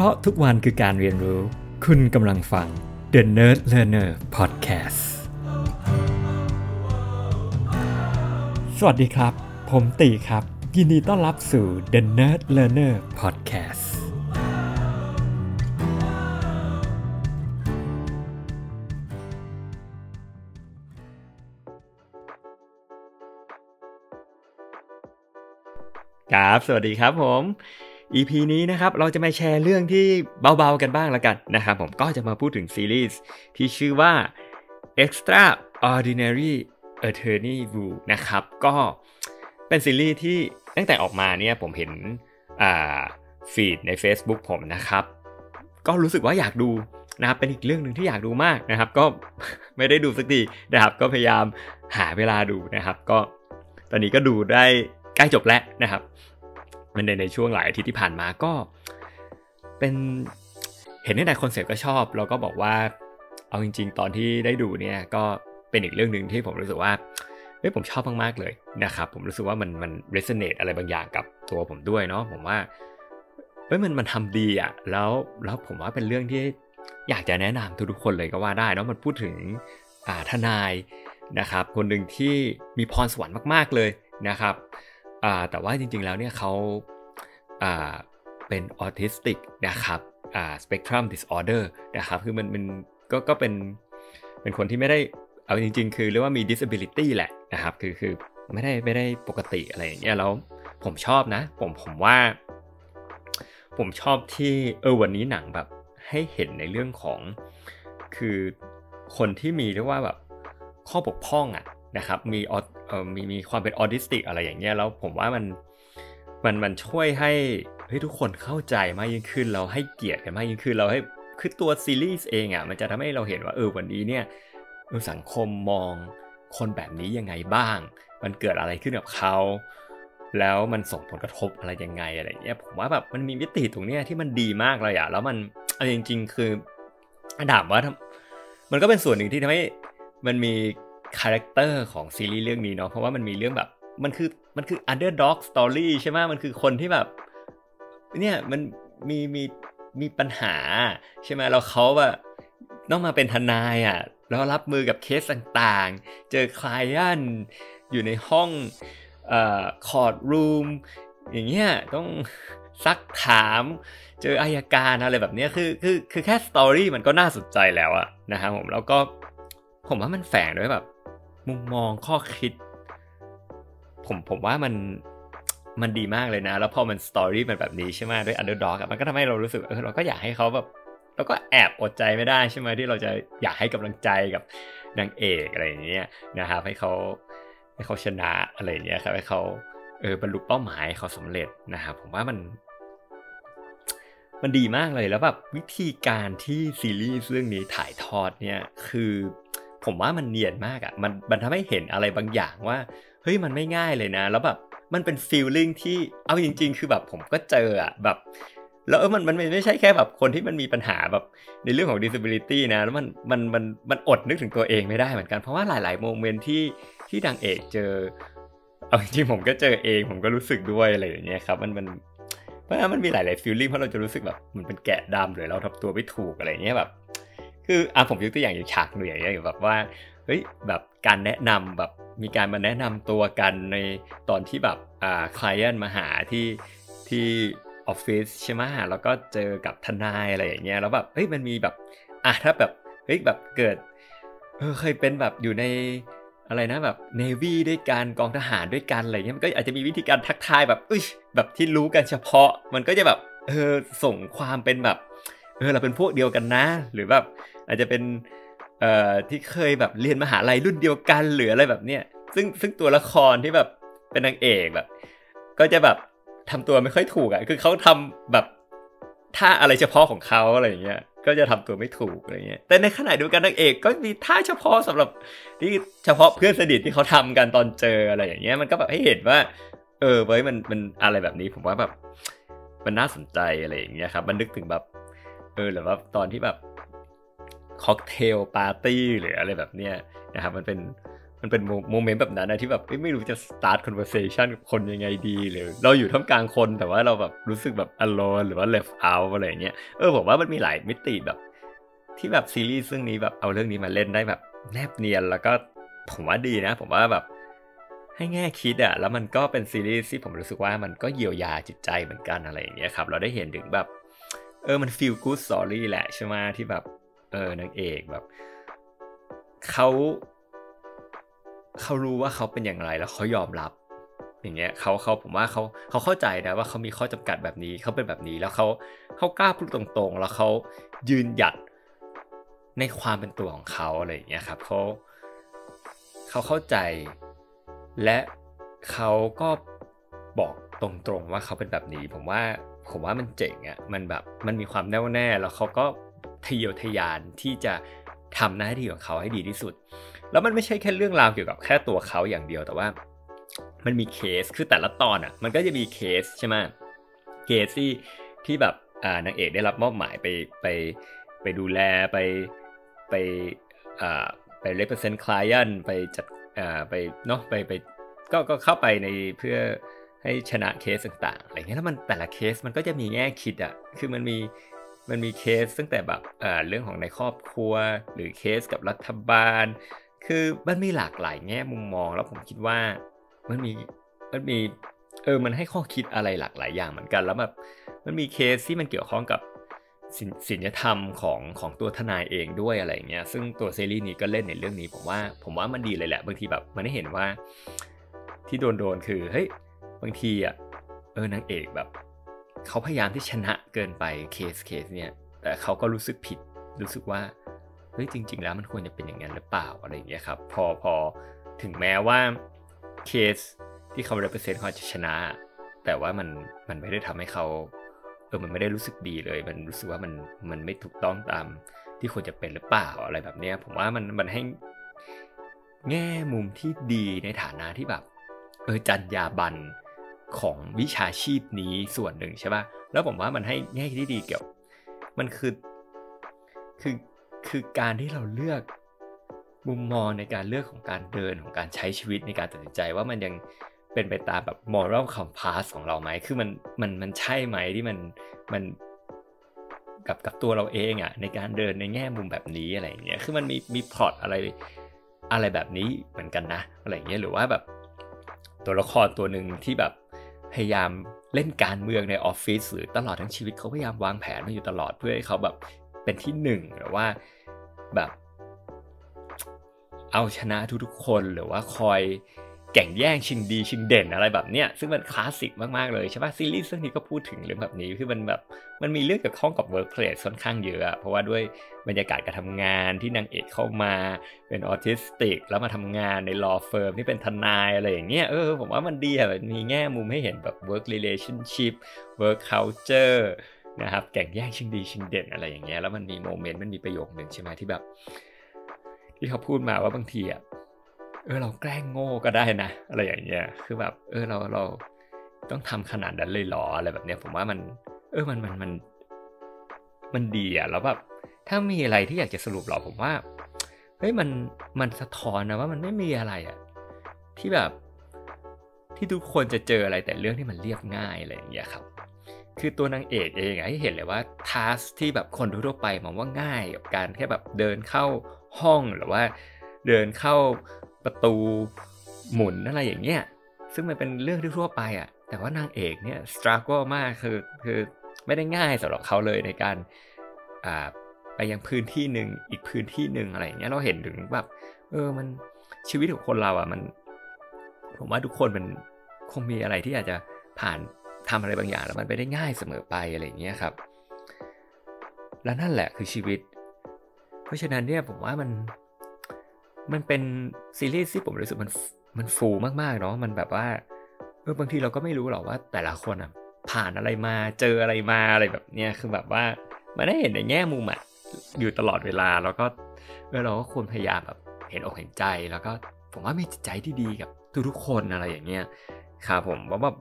ราะทุกวันคือการเรียนรู้ คุณกำลังฟัง The Nerd Learner Podcast สวัสดีครับ ผมตีครับ ยินดีต้อนรับสู่ The Nerd Learner Podcast ครับ สวัสดีครับผม EP นี้นะครับเราจะมาแชร์เรื่องที่เบาๆกันบ้างล้วกันนะครับผมก็จะมาพูดถึงซีรีส์ที่ชื่อว่า Extraordinary Attorney Woo นะครับ ก็เป็นซีรีส์ที่ตั้งแต่ออกมาเนี่ยผมเห็นอ่าฟีดใน Facebook ผมนะครับ ก็รู้สึกว่าอยากดูนะครับเป็นอีกเรื่องหนึ่งที่อยากดูมากนะครับ ก็ไม่ได้ดูสักทีนะครับ ก็พยายามหาเวลาดูนะครับ ก็ตอนนี้ก็ดูได้ใกล้จบแล้วนะครับ ในในช่วงหลายอาทิตย์ที่ผ่านมาก็ เป็นเห็นในแต่คอนเซ็ปต์ก็ชอบ แล้วก็บอกว่าเอาจริง ๆ ตอนที่ได้ดูเนี่ยก็เป็นอีกเรื่องหนึ่งที่ผมรู้สึกว่าเฮ้ยผมชอบมากๆเลยนะครับ ผมรู้สึกว่ามันมัน resonate อะไรบางอย่างกับตัวผมด้วยเนาะผมว่าเฮ้ยมันมันทำดีอะ่ะแล้วแล้วผมว่าเป็นเรื่องที่อยากจะแนะนำทุกๆคนเลยก็ว่าได้เนาะมันพูดถึงอ่าทนายนะครับ คนหนึ่งที่มีพรสวรรค์มากๆเลยนะครับอ่าแต่ว่าจริงๆแล้วเนี่ยเขา อ่าเป็นออทิสติกนะครับอ่าสเปกตรัมดิสออเดอร์นะครับคือมันมันก็ก็เป็นเป็นคนที่ไม่ได้เอาจริง ๆ คือเรียกว่ามี disability แหละนะครับคือคือไม่ได้ไม่ได้ปกติอะไรอย่างเงี้ยแล้วผมชอบนะ ผมผมว่า ผมชอบที่เออวันนี้หนังแบบให้เห็นในเรื่องของคือคนที่มีเรียกว่าแบบข้อบกพร่องอะนะครับมีออมีมีความเป็นออทิสติกอะไรอย่างเงี้ยแล้วผมว่ามัน มันมันช่วยให้เฮ้ยทุกคนเข้าใจมากยิ่งขึ้น เราให้เกียรติกันมากยิ่งขึ้นเราให้คือตัวซีรีส์เองอะมันจะทำให้เราเห็นว่าเออวันนี้เนี่ยสังคมมองคนแบบนี้ยังไงบ้าง มันเกิดอะไรขึ้นกับเขา แล้วมันส่งผลกระทบอะไรยังไงอะไรเงี้ยผมว่าแบบมันมีมิติตรงเนี้ยที่มันดีมากเลยอะแล้วมันเอาจริง ๆ คือถามว่ามันก็เป็นส่วนหนึ่งที่ทำให้มันมี character ของซีรีส์เรื่องนี้เนาะเพราะว่ามันมีเรื่องแบบ มันคือมันคือ underdog story ใช่ไหมมันคือคนที่แบบ เนี่ยมันมีมีมีปัญหา ใช่ไหมแล้วเขาแบบต้องมาเป็นทนายอะ แล้วรับมือกับเคสต่างๆ เจอ client อยู่ในห้องเอ่อ courtroom อย่างเงี้ยต้องซักถามเจออัยการอะไรแบบนี้คือคือคือแค่ story มันก็น่าสนใจแล้วอะนะครับผมแล้วก็ผมว่ามันแฝงด้วยแบบ มุมมองข้อคิด ผมผมว่ามันมันดีมากเลยนะ แล้วพอมัน story มันแบบนี้ใช่ไหมด้วย underdog มันก็ทำให้เรารู้สึกเออเราก็อยากให้เขาแบบเราก็แอบอดใจไม่ได้ใช่ไหมที่เราจะอยากให้กำลังใจกับนางเอกอะไรอย่างเงี้ยนะครับให้เขาให้เขาชนะอะไรอย่างเงี้ยครับให้เขาเออบรรลุเป้าหมายเขาสำเร็จนะครับผมว่ามัน มันดีมากเลยแล้วแบบวิธีการที่ซีรีส์เรื่องนี้ถ่ายทอดเนี่ยคือ ผมว่ามันเนียนมากอะ่ะมันมันทำให้เห็นอะไรบางอย่างว่า เฮ้ยมันไม่ง่ายเลยนะ แล้วแบบมันเป็นฟีลลิ่งที่เอาจริง ๆ คือแบบผมก็เจออะแบบ แล้วมันมันไม่ใช่แค่แบบคนที่มันมีปัญหาแบบในเรื่องของ disability นะ แล้วมันมันมันมันอดนึกถึงตัวเองไม่ได้เหมือนกัน เพราะว่าหลาย ๆ โมเมนต์ที่ที่ดังเอกเจอ เอาจริงผมก็เจอเอง ผมก็รู้สึกด้วยอะไรอย่างเงี้ยครับ มันมันเพราะมันมีหลาย ๆ ฟีลลิ่งเพราะเราจะรู้สึกแบบมันเป็นแกะดำหรือเราทำตัวไม่ถูกอะไรเงี้ยแบบ คืออะผมยกตัวอย่างอย่างฉากหนึ่งอย่างเงี้ยแบบว่าเฮ้ยแบบ การแนะนำแบบมีการมาแนะนำตัวกันในตอนที่แบบอ่าคลเอนมาหาที่ที่ออฟฟิศใช่ไหมแล้วก็เจอกับทนายอะไรอย่างเงี้ยแล้วแบบเฮ้ยมันมีแบบอะถ้าแบบเฮ้ยแบบเกิดเเคยเป็นแบบอยู่ในอะไรนะแบบเนวีด้วยกันกองทหารด้วยกันอะไรเงี้ยมันก็อาจจะมีวิธีการทักทายแบบอุ้ยแบบที่รู้กันเฉพาะ มันก็จะแบบเออส่งความเป็นแบบเออเราเป็นพวกเดียวกันนะ หรือแบบอาจจะเป็น เอ่อที่เคยแบบเรียนมหาลัยรุ่นเดียวกันหรืออะไรแบบเนี้ยซึ่งซึ่งตัวละครที่แบบเป็นนางเอกแบบ ก็จะแบบทำตัวไม่ค่อยถูกอะคือเขาทำแบบท่าอะไรเฉพาะของเขาอะไรอย่างเงี้ยก็จะทำตัวไม่ถูกอะไรเงี้ยแต่ในขณะเดียวกันนางเอกก็มีท่าเฉพาะสำหรับที่เฉพาะเพื่อนสนิทที่เขาทำกันตอนเจออะไรอย่างเงี้ยมันก็แบบให้เห็นว่า เออเว้ยมันมันอะไรแบบนี้ผมว่าแบบมันน่าสนใจอะไรอย่างเงี้ยครับ มันนึกถึงแบบ เออหรือว่าตอนที่แบบ cocktail party หรืออะไรแบบเนี้ยนะครับมันเป็นมันเป็น moment แบบนั้นนะที่แบบไม่รู้จะ start conversation กับคนยังไงดีหรือเราอยู่ท่ามกลางคนแต่ว่าเราแบบรู้สึกแบบ alone หรือว่า left out อะไรเงี้ยเออผมว่ามันมีหลายมิติแบบ ที่แบบซีรีส์เรื่องนี้แบบเอาเรื่องนี้มาเล่นได้แบบแนบเนียนแล้วก็ผมว่าดีนะ ผมว่าแบบให้แง่คิดอะแล้วมันก็เป็นซีรีส์ที่ผมรู้สึกว่ามันก็เยียวยาจิตใจเหมือนกันอะไรอย่างเงี้ยครับ เราได้เห็นถึงแบบ เออมัน feel good story แหละใช่ไหมที่แบบ เออนางเอกแบบเขาเขารู้ว่าเขาเป็นอย่างไรแล้วเขายอมรับ อย่างเงี้ยเขาเขาผมว่าเขาเขาเข้าใจนะว่าเขามีข้อจำกัดแบบนี้เขาเป็นแบบนี้แล้วเขาเขากล้าพูดตรงๆ แล้วเขายืนหยัดในความเป็นตัวของเขาอะไรอย่างเงี้ยครับเขาเขาเข้าใจ และเขาก็บอกตรงๆว่าเขาเป็นแบบนี้ ผมว่าผมว่ามันเจ๋งอะ่ะมันแบบมันมีความแน่วแน่แล้วเขาก็ ทะเยอทะยานที่จะทำหน้าที่ของเขาให้ดีที่สุด แล้วมันไม่ใช่แค่เรื่องราวเกี่ยวกับแค่ตัวเขาอย่างเดียวแต่ว่า มันมีเคสคือแต่ละตอนอะ มันก็จะมีเคสใช่ไหมเคสที่ที่แบบอ่านางเอกได้รับมอบหมายไปไปไปดูแลไปไปอ่าไป represent client ไปจัดอ่าไปเนาะไปไปก็ก็เข้าไปในเพื่อให้ชนะเคสต่างๆอะไรเงี้ยแล้วมันแต่ละเคสมันก็จะมีแง่คิดอะคือมันมี มันมีเคสตั้งแต่แบบเรื่องของในครอบครัว หรือเคสกับรัฐบาล คือมันมีหลากหลายแง่มุมมอง แล้วผมคิดว่ามันมีมันมีเออมันให้ข้อคิดอะไรหลากหลายอย่างเหมือนกัน แล้วแบบมันมีเคสที่มันเกี่ยวข้องกับศีลธรรมของของตัวทนายเองด้วยอะไรเงี้ย ซึ่งตัวซีรีส์นี้ก็เล่นในเรื่องนี้ผมว่าผมว่ามันดีเลยแหละบางทีแบบมันได้เห็นว่าที่โดนโดนคือเฮ้ยบางทีอะเออนางเอกแบบ เขาพยายามที่ชนะเกินไปเคสเคสเนี่ยแต่เขาก็รู้สึกผิดรู้สึกว่าเฮ้ยจริง ๆ แล้วมันควรจะเป็นอย่างนั้นหรือเปล่าอะไรอย่างเงี้ยครับพอพอถึงแม้ว่าเคสที่เขา represent เขาจะชนะ แต่ว่ามันมันไม่ได้ทำให้เขาเออมันไม่ได้รู้สึกดีเลย มันรู้สึกว่ามันมันไม่ถูกต้องตามที่ควรจะเป็นหรือเปล่าอะไรแบบเนี้ยผมว่ามันมันให้แง่มุมที่ดีในฐานะที่แบบเออจัญญาบัน ของวิชาชีพนี้ส่วนหนึ่งใช่ป่ะ แล้วผมว่ามันให้แง่ที่ดีเกี่ยว มันคือคือคือการที่เราเลือกมุมมองในการเลือกของการเดินของการใช้ชีวิตในการตัดสินใจว่ามันยังเป็นไปตามแบบ moral compass ของเราไหม คือมันมันมันใช่ไหมที่มันมันกับกับตัวเราเองอะในการเดินในแง่มุมแบบนี้อะไรอย่างเงี้ย คือมันมีมีพล็อตอะไรอะไรแบบนี้เหมือนกันนะอะไรอย่างเงี้ย หรือว่าแบบตัวละครตัวหนึ่งที่แบบ พยายามเล่นการเมืองในออฟฟิศหรือตลอดทั้งชีวิตเขาพยายามวางแผนมาอยู่ตลอดเพื่อให้เขาแบบเป็นที่หนึ่งหรือว่าแบบ เอาชนะทุกๆคนหรือว่าคอย แข่งแย่งชิงดีชิงเด่นอะไรแบบเนี้ยซึ่งมันคลาสสิกมากๆเลยใช่ปะซีรีส์เรื่องนี้ก็พูดถึงเรื่องแบบนี้คือมันแบบมันมีเรื่องเกี่ยวข้องกับ workplace ค่อนข้างเยอะเพราะว่าด้วยบรรยากาศการทำงานที่นางเอกเข้ามาเป็นออทิสติก แล้วมาทำงานใน law firm ที่เป็นทนายอะไรอย่างเงี้ยเออผมว่ามันดีอะมีแง่มุมให้เห็นแบบ work relationship work culture นะครับแข่งแย่งชิงดีชิงเด่นอะไรอย่างเงี้ยแล้วมันมีโมเมนต์มันมีประโยคหนึ่งใช่ไหมที่แบบ ที่เขาพูดมาว่าบางทีอะ เออเราแกล้งโง่ก็ได้นะ อะไรอย่างเงี้ยคือแบบ เออเราเราต้องทำขนาดนั้นเลยหรออะไรแบบเนี้ยผมว่ามัน เออมันมันมัน มันดีอะแล้วแบบถ้ามีอะไรที่อยากจะสรุปหรอผมว่าเฮ้ยมันมันสะท้อนนะว่ามันไม่มีอะไรอะที่แบบที่ทุกคนจะเจออะไรแต่เรื่องที่มันเรียบง่ายอะไรอย่างเงี้ยครับ คือตัวนางเอกเองอะให้เห็นเลยว่าทัสที่แบบคนทั่วไปมองว่าง่ายกับการแค่แบบเดินเข้าห้องหรือว่าเดินเข้า ประตูหมุนอะไรอย่างเงี้ยซึ่งมันเป็นเรื่องที่ทั่วไปอะ่ะ แต่ว่านางเอกเนี่ยสตรัคเกิลมากคือคือไม่ได้ง่ายสำหรับเขาเลยในการอ่าไปยังพื้นที่หนึ่งอีกพื้นที่หนึ่งอะไรอย่างเงี้ยเราเห็นถึงแบบเออมันชีวิตของคนเราอะมัน ผมว่าทุกคนมันคงมีอะไรที่อาจจะผ่านทำอะไรบางอย่างแล้วมันไม่ได้ง่ายเสมอไปอะไรอย่างเงี้ยครับ และนั่นแหละคือชีวิต เพราะฉะนั้นเนี่ยผมว่ามัน มันเป็นซีรีส์ที่ผมรู้สึกมันมันฟูมากๆเนาะมันแบบว่าเออบางทีเราก็ไม่รู้หรอกว่าแต่ละคนอะผ่านอะไรมาเจออะไรมาอะไรแบบเนี้ยคือแบบว่ามันได้เห็นในแง่มุมอะอยู่ตลอดเวลาแล้วก็เออเราก็ควรพยายามแบบเห็นอกเห็นใจแล้วก็ผมว่ามีจิตใจที่ดีกับทุกๆคนอะไรอย่างเงี้ยครับผมว่าแบบ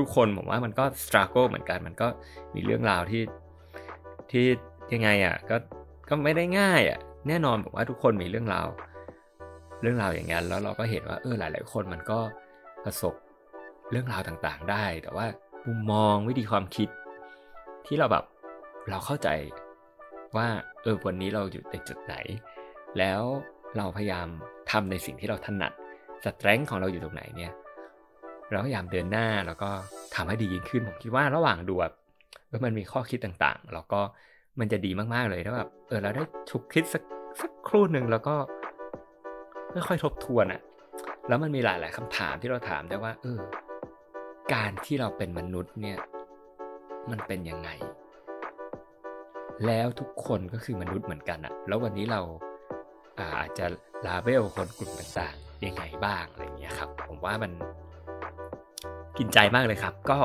ทุกๆคนผมว่ามันก็สครัลเกิลเหมือนกันมันก็มีเรื่องราวที่ที่ยังไงอะก็ก็ไม่ได้ง่ายอะแน่นอนผมว่าทุกคนมีเรื่องราว เรื่องราวอย่างนั้นแล้วเราก็เห็นว่าเออหลาย ๆ คนมันก็ประสบเรื่องราวต่างๆ ได้ แต่ว่ามุมมองวิธีความคิด ที่เราแบบเราเข้าใจว่าเออวันนี้เราอยู่ในจุดไหน แล้วเราพยายามทำในสิ่งที่เราถนัดสตรงของเราอยู่ตรงไหนเนี่ยเราพยายามเดินหน้าแล้วก็ทำให้ดียิ่งขึ้นผมคิดว่าระหว่างดูแบบเออมันมีข้อคิดต่างๆ แล้วก็มันจะดีมากๆเลยถ้าแบบเออเราได้ชุกคิดสักสักครู่หนึ่งแล้วก็ ค่อยๆทบทวนอะแล้วมันมีหลาย ๆคำถามที่เราถามได้ว่า เออ การที่เราเป็นมนุษย์เนี่ย มันเป็นยังไง แล้วทุกคนก็คือมนุษย์เหมือนกันอะแล้ววันนี้เราอาจจะลาเบลคนกลุ่มต่างๆยังไงบ้างอะไรเงี้ยครับ ผมว่ามันกินใจมากเลยครับ ก็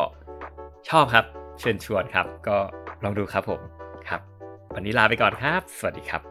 ชอบครับ เชิญชวนครับ ก็ลองดูครับผมครับ วันนี้ลาไปก่อนครับ สวัสดีครับ